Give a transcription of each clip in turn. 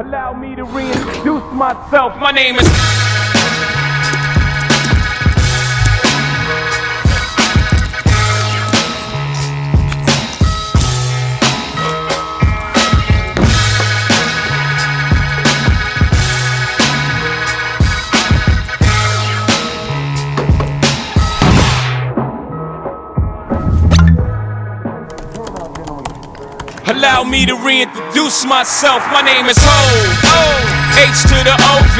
Allow me to reintroduce myself. My name is. Allow me to reintroduce myself. My name is Ho. H to the OV.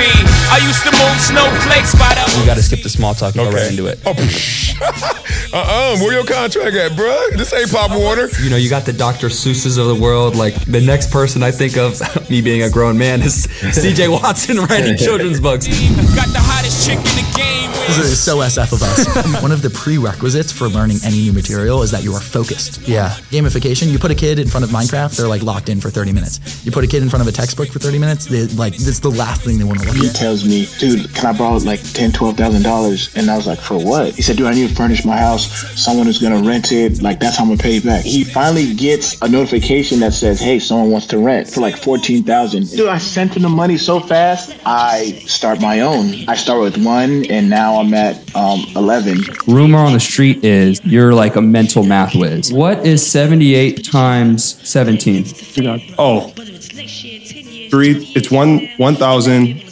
I used to move snowflakes by the. We gotta skip the small talk and go right into it. Oh, uh-uh, where your contract at, bruh? This ain't Pop Warner. You know, you got the Dr. Seuss's of the world. Like the next person I think of, me being a grown man, is C.J. Watson writing children's books. Got the hottest chick in the game. This is so SF of us. One of the prerequisites for learning any new material is that you are focused. Yeah. Gamification, you put a kid in front of Minecraft, they're like locked in for 30 minutes. You put a kid in front of a textbook for 30 minutes, they like it's the last thing they want to look He at. tells me, dude, can I borrow like ten, twelve thousand dollars? And I was like, for what? He said, dude, I need to furnish my house. Someone is gonna rent it. Like that's how I'm gonna pay you back. He finally gets a notification that says, hey, someone wants to rent for like fourteen thousand. Dude, I sent him the money so fast. I start my own. I start with one, and now I'm at um, eleven. Rumor on the street is you're like a mental math whiz. What is 78 times 17? Oh, three. It's one one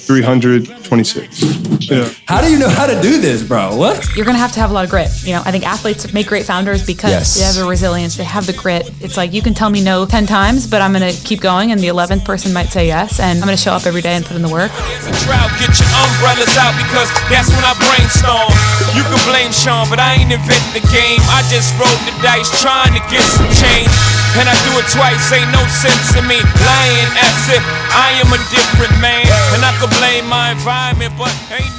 thousand three hundred twenty-six. Yeah. How do you know how to do this, bro? What? You're going to have to have a lot of grit. You know, I think athletes make great founders because Yes. they have the resilience, they have the grit. It's like you can tell me no 10 times, but I'm going to keep going, and the 11th person might say yes, and I'm going to show up every day and put in the work. Drought, get your umbrellas out because that's when I brainstorm. You can blame Sean, but I ain't invent the game. I just rolled the dice trying to get some change. And I do it twice, ain't no sense in me lying as if I am a different man. Blame my environment, but ain't.